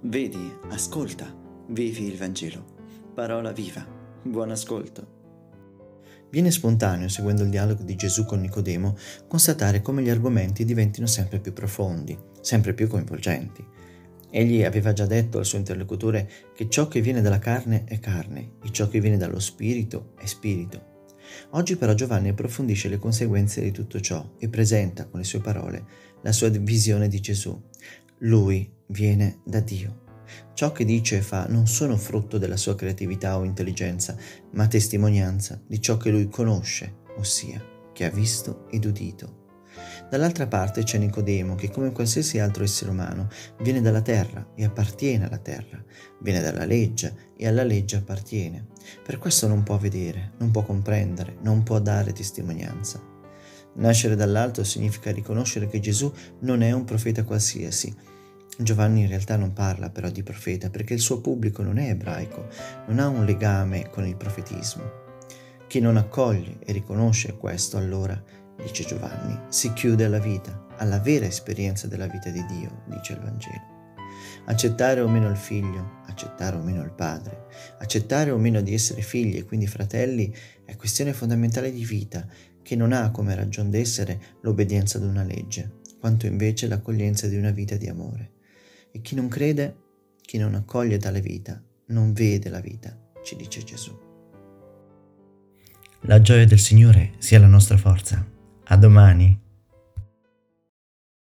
Vedi, ascolta, vivi il Vangelo. Parola viva. Buon ascolto. Viene spontaneo, seguendo il dialogo di Gesù con Nicodemo, constatare come gli argomenti diventino sempre più profondi, sempre più coinvolgenti. Egli aveva già detto al suo interlocutore che ciò che viene dalla carne è carne e ciò che viene dallo spirito è spirito. Oggi però Giovanni approfondisce le conseguenze di tutto ciò e presenta con le sue parole la sua visione di Gesù. Lui viene da Dio. Ciò che dice e fa non sono frutto della sua creatività o intelligenza, ma testimonianza di ciò che lui conosce, ossia che ha visto ed udito. Dall'altra parte c'è Nicodemo che come qualsiasi altro essere umano viene dalla terra e appartiene alla terra, viene dalla legge e alla legge appartiene. Per questo non può vedere, non può comprendere, non può dare testimonianza. Nascere dall'alto significa riconoscere che Gesù non è un profeta qualsiasi. Giovanni in realtà non parla però di profeta perché il suo pubblico non è ebraico, non ha un legame con il profetismo. Chi non accoglie e riconosce questo allora dice Giovanni, si chiude alla vita, alla vera esperienza della vita di Dio, dice il Vangelo. Accettare o meno il figlio, accettare o meno il padre, accettare o meno di essere figli e quindi fratelli è questione fondamentale di vita che non ha come ragion d'essere l'obbedienza ad una legge, quanto invece l'accoglienza di una vita di amore. E chi non crede, chi non accoglie tale vita, non vede la vita, ci dice Gesù. La gioia del Signore sia la nostra forza. A domani.